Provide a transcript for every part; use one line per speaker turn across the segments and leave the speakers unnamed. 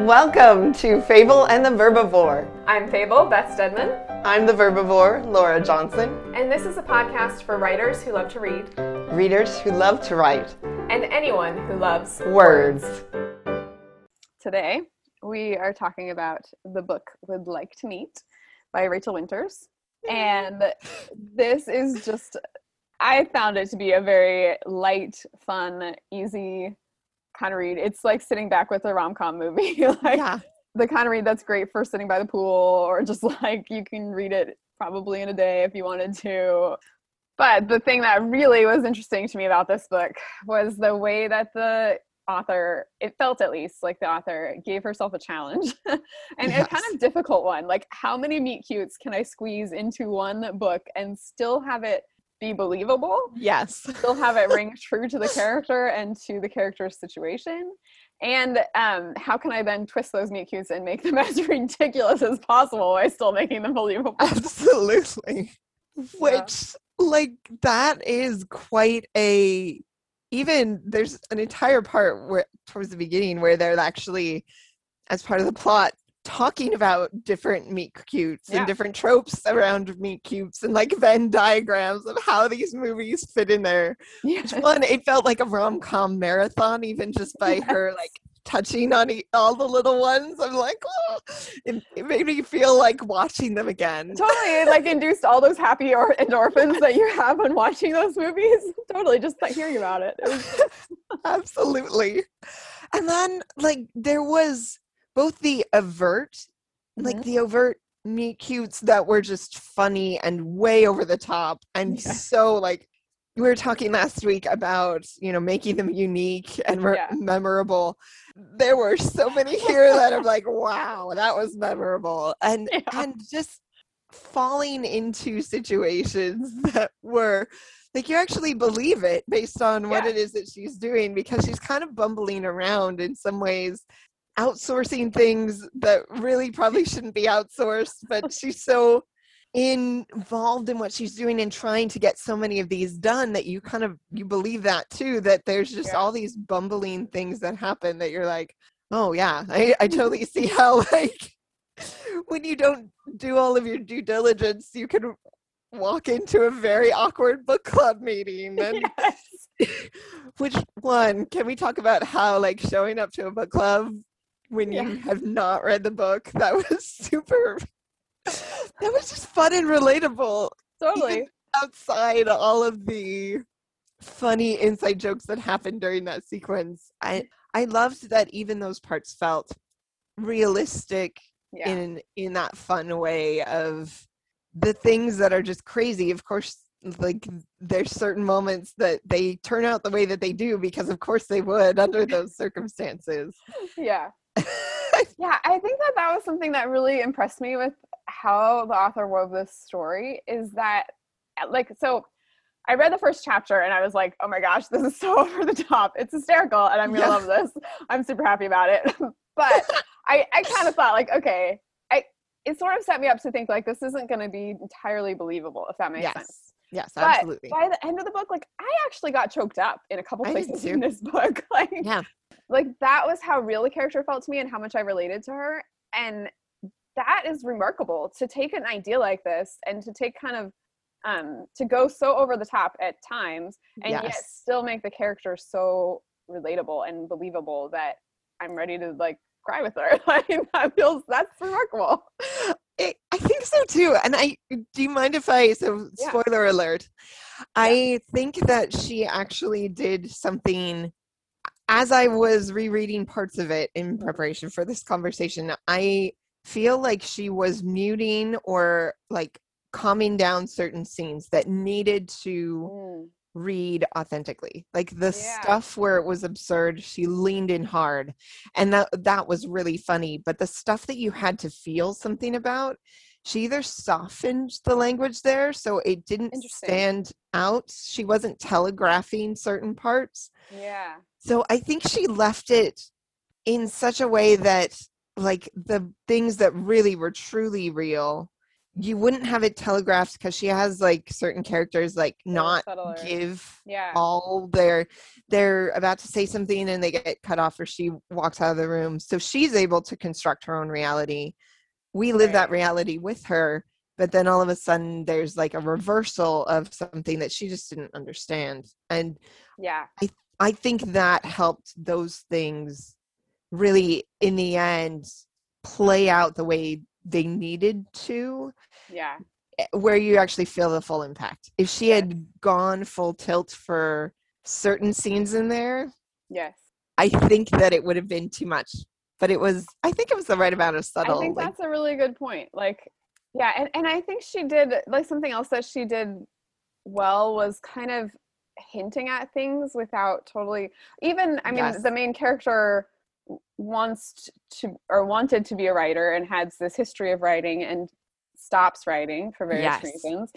Welcome to Fable and the Verbivore.
I'm Fable, Beth Stedman.
I'm the Verbivore, Laura Johnson.
And this is a podcast for writers who love to read,
readers who love to write,
and anyone who loves
words.
Today, we are talking about the book Would Like to Meet by Rachel Winters. And this is just, I found it to be a very light, fun, easy kind of read. It's like sitting back with a rom com movie. like
yeah.
the kind of read that's great for sitting by the pool, or just like you can read it probably in a day if you wanted to. But the thing that really was interesting to me about this book was the way that the author, it felt at least like the author gave herself a challenge and yes. a kind of difficult one. Like, how many meet cutes can I squeeze into one book and still have it be believable.
Yes.
Still have it ring true to the character and to the character's situation. And um, how can I then twist those cutes and make them as ridiculous as possible while still making them believable?
Absolutely. Yeah. Which, like, that is quite a. Even there's an entire part where towards the beginning where they're actually, as part of the plot, talking about different meet cutes yeah. and different tropes around meet cutes and like Venn diagrams of how these movies fit in there. Which one, it felt like a rom com marathon, even just by yes. her like touching on all the little ones. I'm like, oh. it, it, made me feel like watching them again.
Totally, it like induced all those happy or endorphins that you have when watching those movies. totally, just hearing about it. it was-
Absolutely. And then, like, there was both the avert, mm-hmm. like the overt meet cutes that were just funny and way over the top and yeah. so like we were talking last week about you know making them unique and re- yeah. memorable there were so many here that i'm like wow that was memorable and yeah. and just falling into situations that were like you actually believe it based on what it is that she's doing because she's kind of bumbling around in some ways outsourcing things that really probably shouldn't be outsourced, but she's so involved in what she's doing and trying to get so many of these done that you kind of you believe that too that there's just yeah. all these bumbling things that happen that you're like oh yeah i, I totally see how like when you don't do all of your due diligence you can walk into a very awkward book club meeting and yes. which one can we talk about how like showing up to a book club when yeah. you have not read the book. That was super. that was just fun and relatable.
Totally. Even
outside all of the funny inside jokes that happened during that sequence, I mm. I loved that even those parts felt realistic yeah. in in that fun way of the things that are just crazy. Of course, like there's certain moments that they turn out the way that they do because of course they would under those circumstances.
Yeah. yeah, I think that that was something that really impressed me with how the author wove this story is that, eh, like, so I read the first chapter and I was like, oh my gosh, this is so over the top. It's hysterical and I'm gonna yeah. love this. I'm super happy about it. but I, I kind of thought like, okay, I it sort of set me up to think like this isn't gonna be entirely believable, if that makes
yes.
sense.
Yes, absolutely.
But by the end of the book, like I actually got choked up in a couple places in this book. Like,
yeah,
like that was how real the character felt to me and how much I related to her. And that is remarkable to take an idea like this and to take kind of um to go so over the top at times and yes. yet still make the character so relatable and believable that I'm ready to like cry with her. like that feels that's remarkable.
I, I think so too. And I do you mind if I so spoiler alert. Yeah. I think that she actually did something as I was rereading parts of it in preparation for this conversation, I feel like she was muting or like calming down certain scenes that needed to mm. read authentically. Like the yeah. stuff where it was absurd, she leaned in hard. And that that was really funny, but the stuff that you had to feel something about, she either softened the language there so it didn't stand out. She wasn't telegraphing certain parts.
Yeah.
So I think she left it in such a way that like the things that really were truly real you wouldn't have it telegraphed because she has like certain characters like not
subtler.
give
Yeah.
all their they're about to say something and they get cut off or she walks out of the room so she's able to construct her own reality we live that reality with her but then all of a sudden there's like a reversal of something that she just didn't understand and
Yeah.
i i think that helped those things really in the end play out the way they needed to
Yeah.
eh, where you actually feel the full impact if she had gone full tilt for certain scenes in there
Yes.
i think that it would have been too much but it was i think it was the right amount of subtle
I think
like,
that's a really good point. Like, yeah, and, and I think she did like something else that she did well was kind of hinting at things without totally even I mean
Yes.
the main character wants to or wanted to be a writer and has this history of writing and stops writing for various
Yes.
reasons.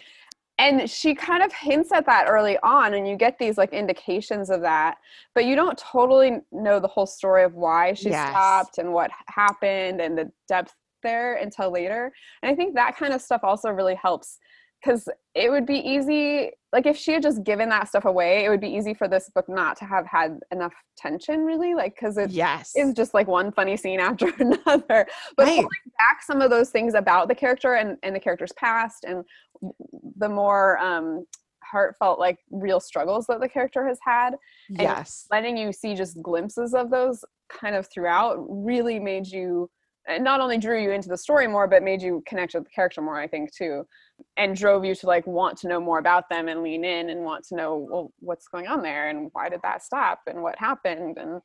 And she kind of hints at that early on, and you get these like indications of that, but you don't totally know the whole story of why she
Yes.
stopped and what happened and the depth there until later. And I think that kind of stuff also really helps because it would be easy, like if she had just given that stuff away, it would be easy for this book not to have had enough tension, really, like because it
yes
is just like one funny scene after another. But
Right.
pulling back some of those things about the character and, and the character's past and the more um, heartfelt, like real struggles that the character has had,
yes
letting you see just glimpses of those kind of throughout really made you not only drew you into the story more but made you connect with the character more i think too and drove you to like want to know more about them and lean in and want to know well what's going on there and why did that stop and what happened? And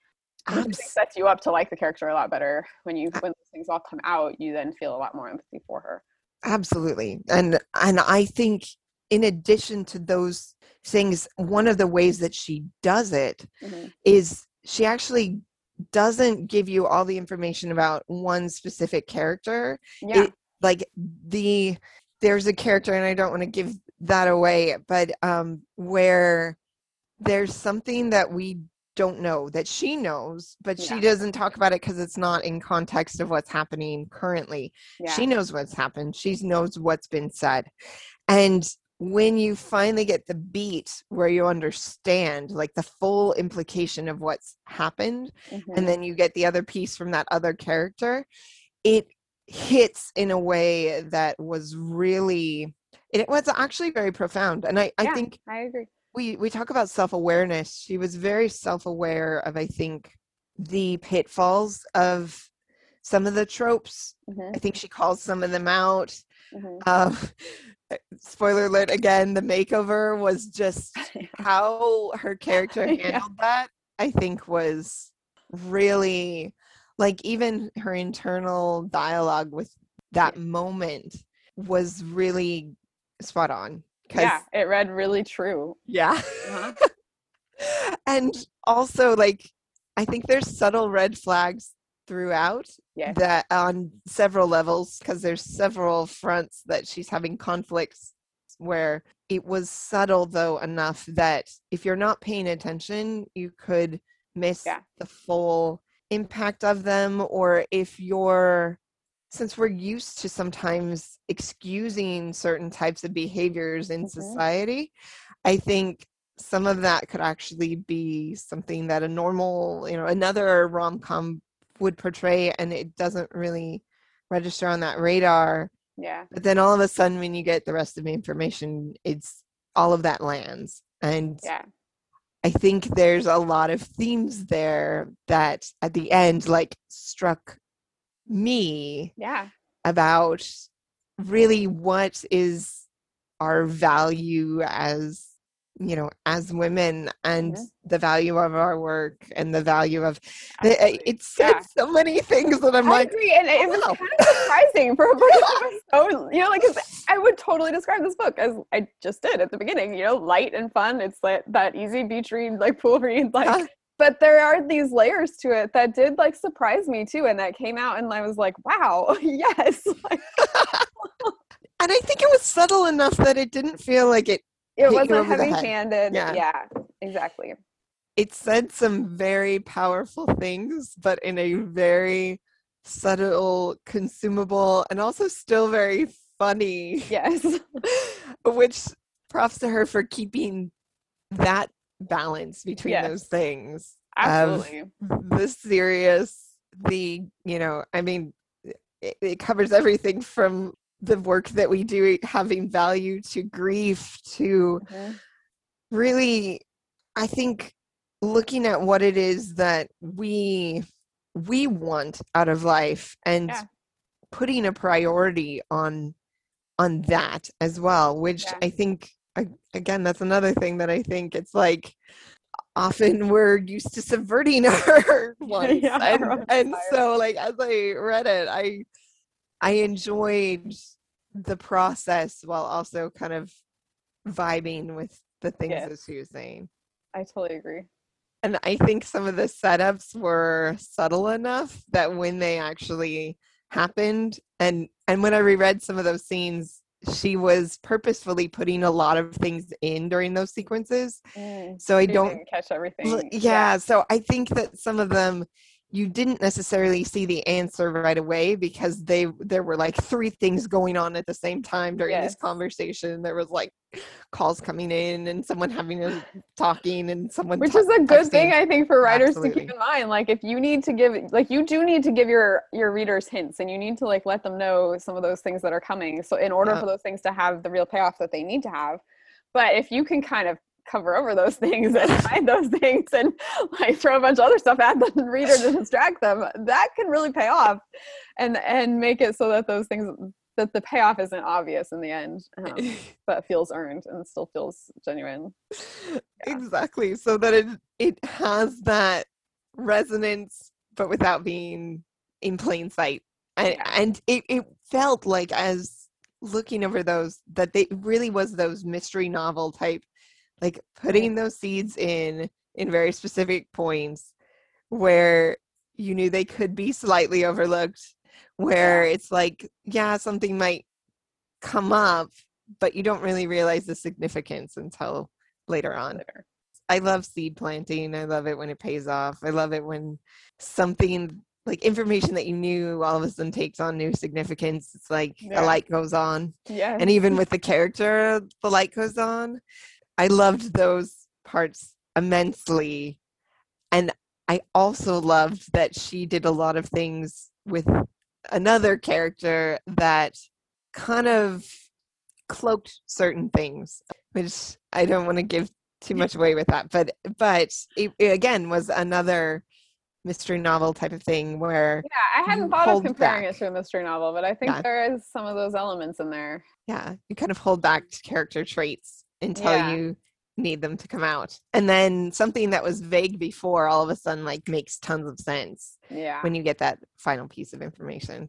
I think
Abs-
sets you up to like the character a lot better. When you when those things all come out you then feel a lot more empathy for her.
Absolutely. And and i think in addition to those things one of the ways that she does it
Mhm.
is she actually doesn't give you all the information about one specific character.
Yeah.
It- like the there's a character and i don't want to give that away but um where there's something that we don't know that she knows but she doesn't talk about it because it's not in context of what's happening currently.
Yeah.
she knows what's happened. She knows what's been said. And when you finally get the beat where you understand like the full implication of what's happened
Mhm.
and then you get the other piece from that other character it hits in a way that was really it was actually very profound and i, I think
i agree
we we talk about self-awareness she was very self-aware of i think the pitfalls of some of the tropes
Mhm.
i think she calls some of them out
Mhm.
um spoiler alert again the makeover was just how her character
Yeah.
handled that i think was really like even her internal dialogue with that moment was really spot on
yeah it read really true
yeah
uh-huh.
and also like i think there's subtle red flags throughout
yes
that on several levels because there's several fronts that she's having conflicts where it was subtle though enough that if you're not paying attention you could miss
Yeah.
the full impact of them or if you're since we're used to sometimes excusing certain types of behaviors in
Mhm.
society i think some of that could actually be something that a normal you know another rom-com would portray and it doesn't really register on that radar
yeah.
but then all of a sudden when you get the rest of the information it's all of that lands and
yeah.
I think there's a lot of themes there that at the end like struck me
yeah.
about really what is our value as you know as women and
Mhm.
the value of our work and the value of the, it said
Yeah.
so many things that i'm
I
like
agree, and it was
wow.
kind of surprising for a book so you know, like I would totally describe this book as I just did at the beginning. You know, light and fun. It's like that easy beach read, like pool read, like.
Uh.
But there are these layers to it that did like surprise me too, and that came out, and I was like, "Wow, yes!" Like,
and i think it was subtle enough that it didn't feel like it
it wasn't
head.
heavy-handed.
Yeah.
yeah, exactly.
it said some very powerful things, but in a very subtle, consumable, and also still very funny.
Yes.
Which props to her for keeping that balance between
Yes.
those things.
Absolutely.
the serious, the, you know, I mean, it, it covers everything from the work that we do having value to grief to
Mhm.
really i think looking at what it is that we we want out of life and
Yeah.
putting a priority on on that as well which
Yeah.
i think again that's another thing that i think it's like often we're used to subverting our ones
Yeah,
and, and so like as i read it i i enjoyed the process while also kind of vibing with the things
Yes.
that she was saying
I totally agree.
and I think some of the setups were subtle enough that when they actually happened and and when I reread some of those scenes, she was purposefully putting a lot of things in during those sequences.
Mm,
So I don't
catch everything.
L- yeah, so I think that some of them you didn't necessarily see the answer right away because they there were like three things going on at the same time during
Yes.
this conversation. There was like calls coming in and someone having a talking and someone
which
ta-
is a good thing i think for writers to keep in mind like if you need to give like you do need to give your your readers hints and you need to like let them know some of those things that are coming so in order
Yep.
for those things to have the real payoff that they need to have but if you can kind of cover over those things and hide those things and like throw a bunch of other stuff at the reader to distract them that can really pay off and and make it so that those things that the payoff isn't obvious in the end um, but feels earned and still feels genuine.
Exactly so that it it has that resonance but without being in plain sight. And,
Yeah.
and it, it felt like as looking over those that they really was those mystery novel type like putting those seeds in in very specific points where you knew they could be slightly overlooked where it's like yeah something might come up but you don't really realize the significance until later on I love seed planting. I love it when it pays off. I love it when something like information that you knew all of a sudden takes on new significance. It's like
Yeah.
a light goes on.
yeah
And even with the character, the light goes on. I loved those parts immensely. And I also loved that she did a lot of things with another character that kind of cloaked certain things, which I don't want to give too much away with that. But but it, it again was another mystery novel type of thing where
Yeah, I hadn't thought of comparing
back.
it to a mystery novel, but I think
Yeah.
there is some of those elements in there.
yeah you kind of hold back to character traits until
Yeah.
you need them to come out and then something that was vague before all of a sudden like makes tons of sense
Yeah.
when you get that final piece of information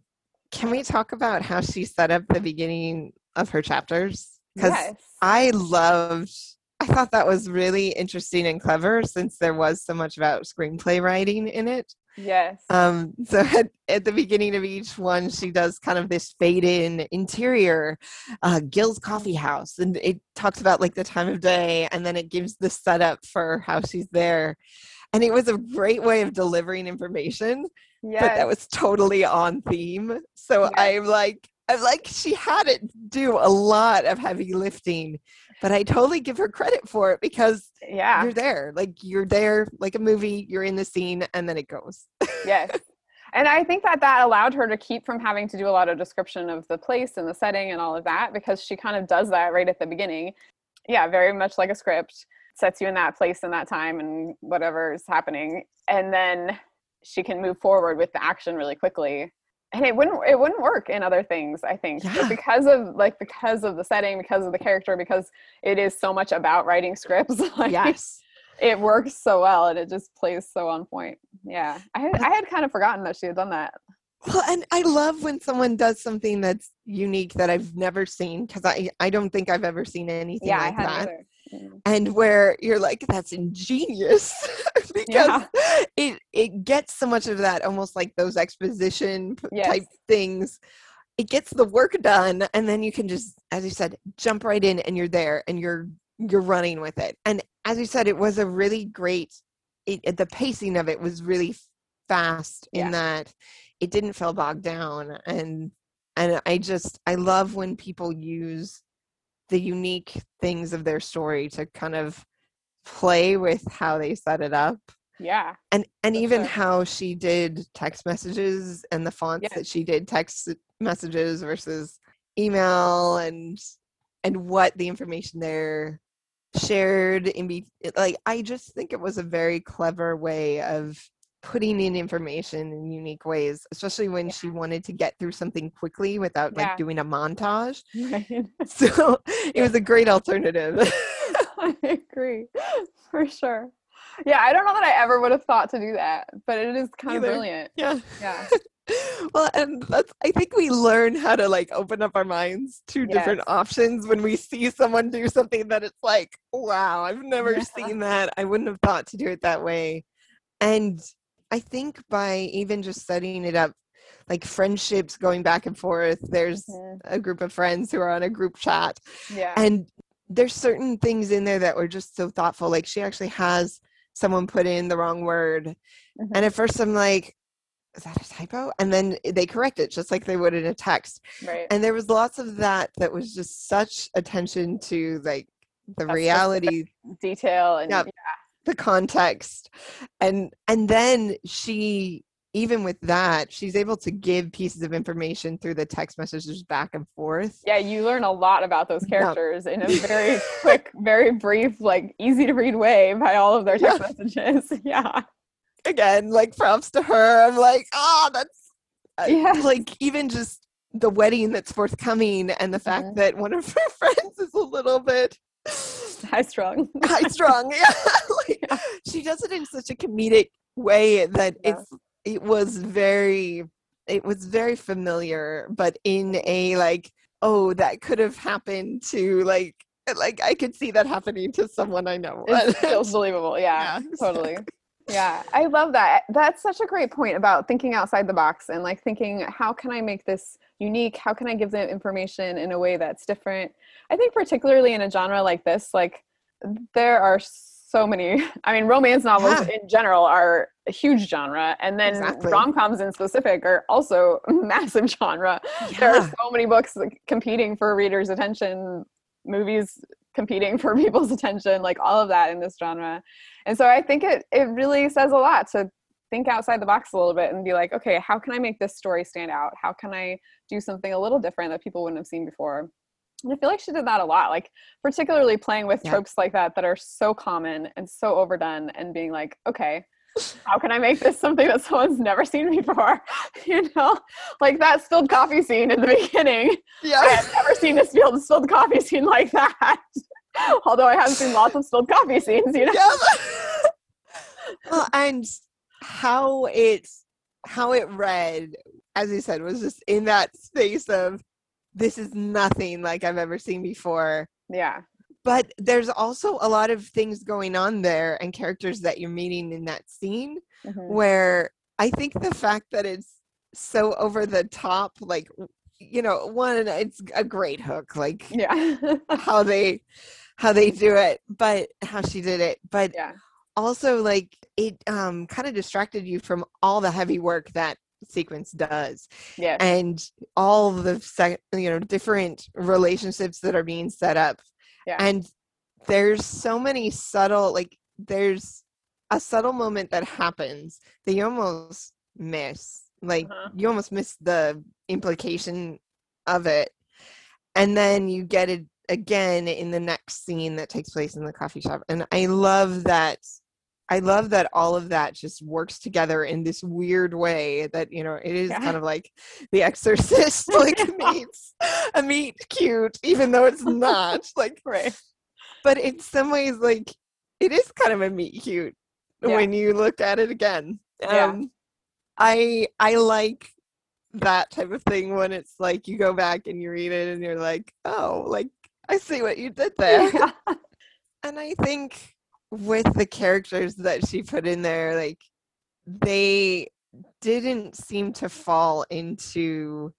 can we talk about how she set up the beginning of her chapters because
yes.
i loved i thought that was really interesting and clever since there was so much about screenplay writing in it
yes.
um, so at, at the beginning of each one, she does kind of this fade in interior, uh, Gil's coffee house, and it talks about like the time of day, and then it gives the setup for how she's there. And it was a great way of delivering information,
yes.
but that was totally on theme. So
Yes.
I'm like, I'm like, she had it do a lot of heavy lifting, but I totally give her credit for it because
yeah.
you're there, like you're there, like a movie, you're in the scene, and then it goes.
yes. And I think that that allowed her to keep from having to do a lot of description of the place and the setting and all of that because she kind of does that right at the beginning. Yeah, very much like a script, sets you in that place and that time and whatever is happening. And then she can move forward with the action really quickly. And it wouldn't it wouldn't work in other things, I think.
Yeah.
because of like because of the setting, because of the character, because it is so much about writing scripts. Like
yes.
it works so well and it just plays so on point. Yeah. I had, I had kind of forgotten that she had done that.
Well, and I love when someone does something that's unique that I've never seen because I I don't think I've ever seen anything
Yeah,
like that.
either. Mm.
And where you're like, that's ingenious because
Yeah.
it it gets so much of that almost like those exposition
Yes.
type things. It gets the work done, and then you can just, as you said, jump right in, and you're there, and you're you're running with it. And as you said, it was a really great. It, it- the pacing of it was really fast in
Yeah.
that it didn't feel bogged down, and and I just I love when people use the unique things of their story to kind of play with how they set it up
Yeah.
and and even
sure.
how she did text messages and the fonts that she did text messages versus email and and what the information there shared in be like i just think it was a very clever way of putting in information in unique ways especially when
Yeah.
she wanted to get through something quickly without like doing a montage
Right.
so it was a great alternative
I agree for sure. Yeah, I don't know that I ever would have thought to do that, but it is kind of brilliant.
yeah
Yeah.
well and that's i think we learn how to like open up our minds to different options when we see someone do something that it's like wow i've never
Yeah.
seen that i wouldn't have thought to do it that way and i think by even just setting it up like friendships going back and forth there's
Mhm.
a group of friends who are on a group chat
Yeah.
and there's certain things in there that were just so thoughtful like she actually has someone put in the wrong word
Mhm.
and at first i'm like is that a typo and then they correct it just like they would in a text
right.
and there was lots of that that was just such attention to like the
That's
reality
Detail and
Yep. The context and and then she even with that she's able to give pieces of information through the text messages back and forth
yeah, you learn a lot about those
Yeah.
characters in a very quick, very brief, like easy to read way by all of their text messages. Yeah.
again like props to her i'm like ah that's uh,
Yeah.
like even just the wedding that's forthcoming and the fact
Mhm.
that one of her friends is a little bit
High strung.
high strung yeah like,
Yeah.
she does it in such a comedic way that
Yeah.
it's it was very it was very familiar but in a like oh that could have happened to like like i could see that happening to someone i know
It feels believable. Yeah,
Yeah,
totally. Yeah, I love that. That's such a great point about thinking outside the box and like thinking, how can I make this unique? How can I give them information in a way that's different? I think, particularly in a genre like this, like there are so many. I mean, romance novels
Yeah.
in general are a huge genre, and then
Exactly.
rom coms in specific are also massive genre. There are so many books competing for readers' attention, movies competing for people's attention, like all of that in this genre. And so I think it it really says a lot to think outside the box a little bit and be like, okay, how can I make this story stand out? How can I do something a little different that people wouldn't have seen before? And I feel like she did that a lot, like particularly playing with
Yeah.
tropes like that that are so common and so overdone and being like, okay, how can I make this something that someone's never seen before? you know, like that spilled coffee scene in the beginning.
Yeah.
I have never seen a spilled, spilled coffee scene like that. Although I have seen lots of spilled coffee scenes, you know.
yeah. well, and how it how it read, as you said, was just in that space of this is nothing like I've ever seen before.
Yeah.
But there's also a lot of things going on there and characters that you're meeting in that scene
Mhm.
where I think the fact that it's so over the top, like you know, one, it's a great hook, like
Yeah.
how they how they do it, but how she did it. But
yeah.
also like it um kind of distracted you from all the heavy work that sequence does
Yeah.
and all the sec- you know different relationships that are being set up
Yeah.
and there's so many subtle like there's a subtle moment that happens that you almost miss like
Uh-huh.
you almost miss the implication of it and then you get it again in the next scene that takes place in the coffee shop and i love that i love that all of that just works together in this weird way that you know it is
Yeah.
kind of like the exorcist like meets a meet cute even though it's not like
Right.
but in some ways like it is kind of a meet cute
Yeah.
when you look at it again
Yeah.
um i i like that type of thing when it's like you go back and you read it and you're like oh like i see what you did there
Yeah.
and i think with the characters that she put in there like they didn't seem to fall into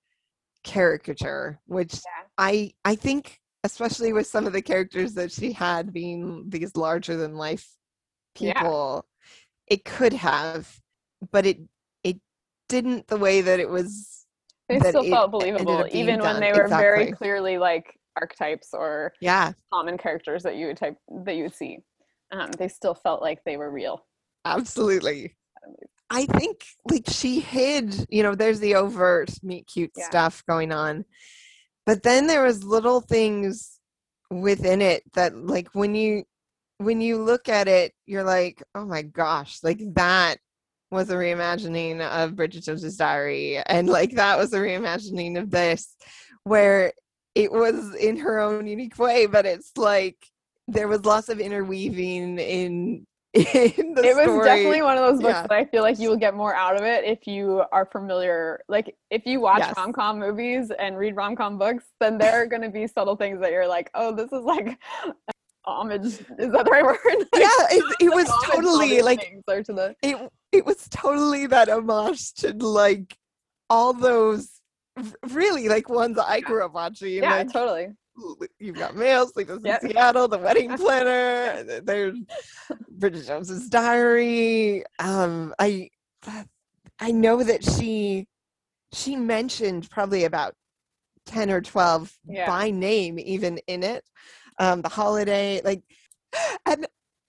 caricature which
Yeah.
i i think especially with some of the characters that she had being these larger than life
Yeah.
people it could have but it it didn't the way that it was
they still felt believable, even when
done.
they were very clearly like archetypes or
yeah
common characters that you would type that you would see. Um, they still felt like they were real.
absolutely i think like she hid you know there's the overt meet cute
Yeah.
stuff going on but then there was little things within it that like when you when you look at it you're like oh my gosh like that was a reimagining of bridget jones's diary and like that was a reimagining of this where it was in her own unique way but it's like there was lots of interweaving in in the
it was
story.
definitely one of those books
Yeah.
that I feel like you will get more out of it if you are familiar. Like if you watch
Yes.
rom com movies and read rom com books, then there are going to be subtle things that you're like, oh, this is like homage. Is that the right word? Like,
yeah it, it was
homage
totally like
to the
it it was totally that homage to like all those really like ones that I grew up watching.
yeah,
like,
totally.
You've got Mail, Sleepless
Yep.
in Seattle, The Wedding Planner. There's Bridget Jones's Diary. Um, I I know that she she mentioned probably about ten or twelve
Yeah.
by name even in it. Um, the holiday, like, and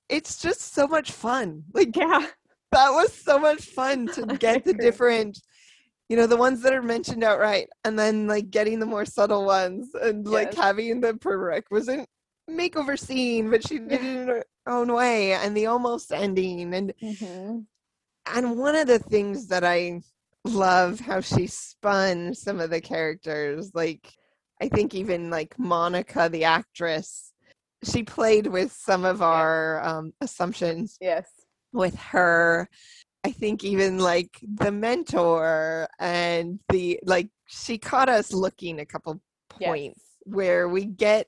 it's just so much fun. Like
Yeah,
that was so much fun to get the different you know the ones that are mentioned outright and then like getting the more subtle ones and like having the prerequisite makeover scene but she did it in her own way and the almost ending and
Mhm.
and one of the things that i love how she spun some of the characters like i think even like monica the actress she played with some of our um, assumptions
yes,
with her i think even like the mentor and the like she caught us looking a couple
Yes.
points where we get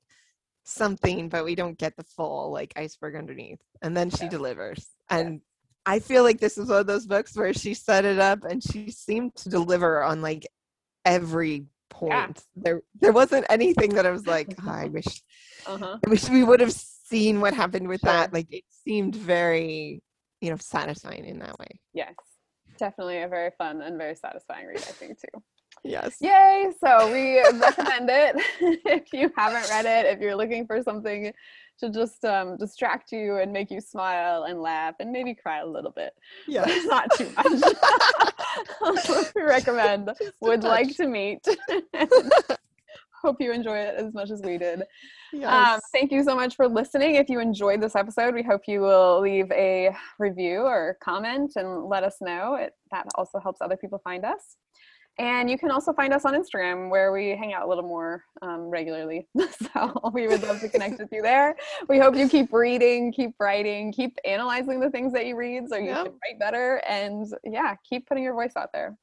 something but we don't get the full like iceberg underneath and then she
Yeah.
delivers and i feel like this is one of those books where she set it up and she seemed to deliver on like every point there there wasn't anything that i was like "Oh, i wish
uh huh.
I wish we would have seen what happened with
Sure.
that. Like it seemed very, you know, satisfying in that way.
Yes, definitely a very fun and very satisfying read. I think too.
Yes.
Yay! So we recommend it if you haven't read it. If you're looking for something to just um, distract you and make you smile and laugh and maybe cry a little bit,
yeah
not too much. we recommend. Would like to meet. Hope you enjoy it as much as we did.
Yes.
Um, thank you so much for listening. If you enjoyed this episode, we hope you will leave a review or comment and let us know. It, that also helps other people find us. And you can also find us on Instagram where we hang out a little more um, regularly. so we would love to connect with you there. We hope you keep reading, keep writing, keep analyzing the things that you read so you
Yeah.
can write better. And yeah, keep putting your voice out there.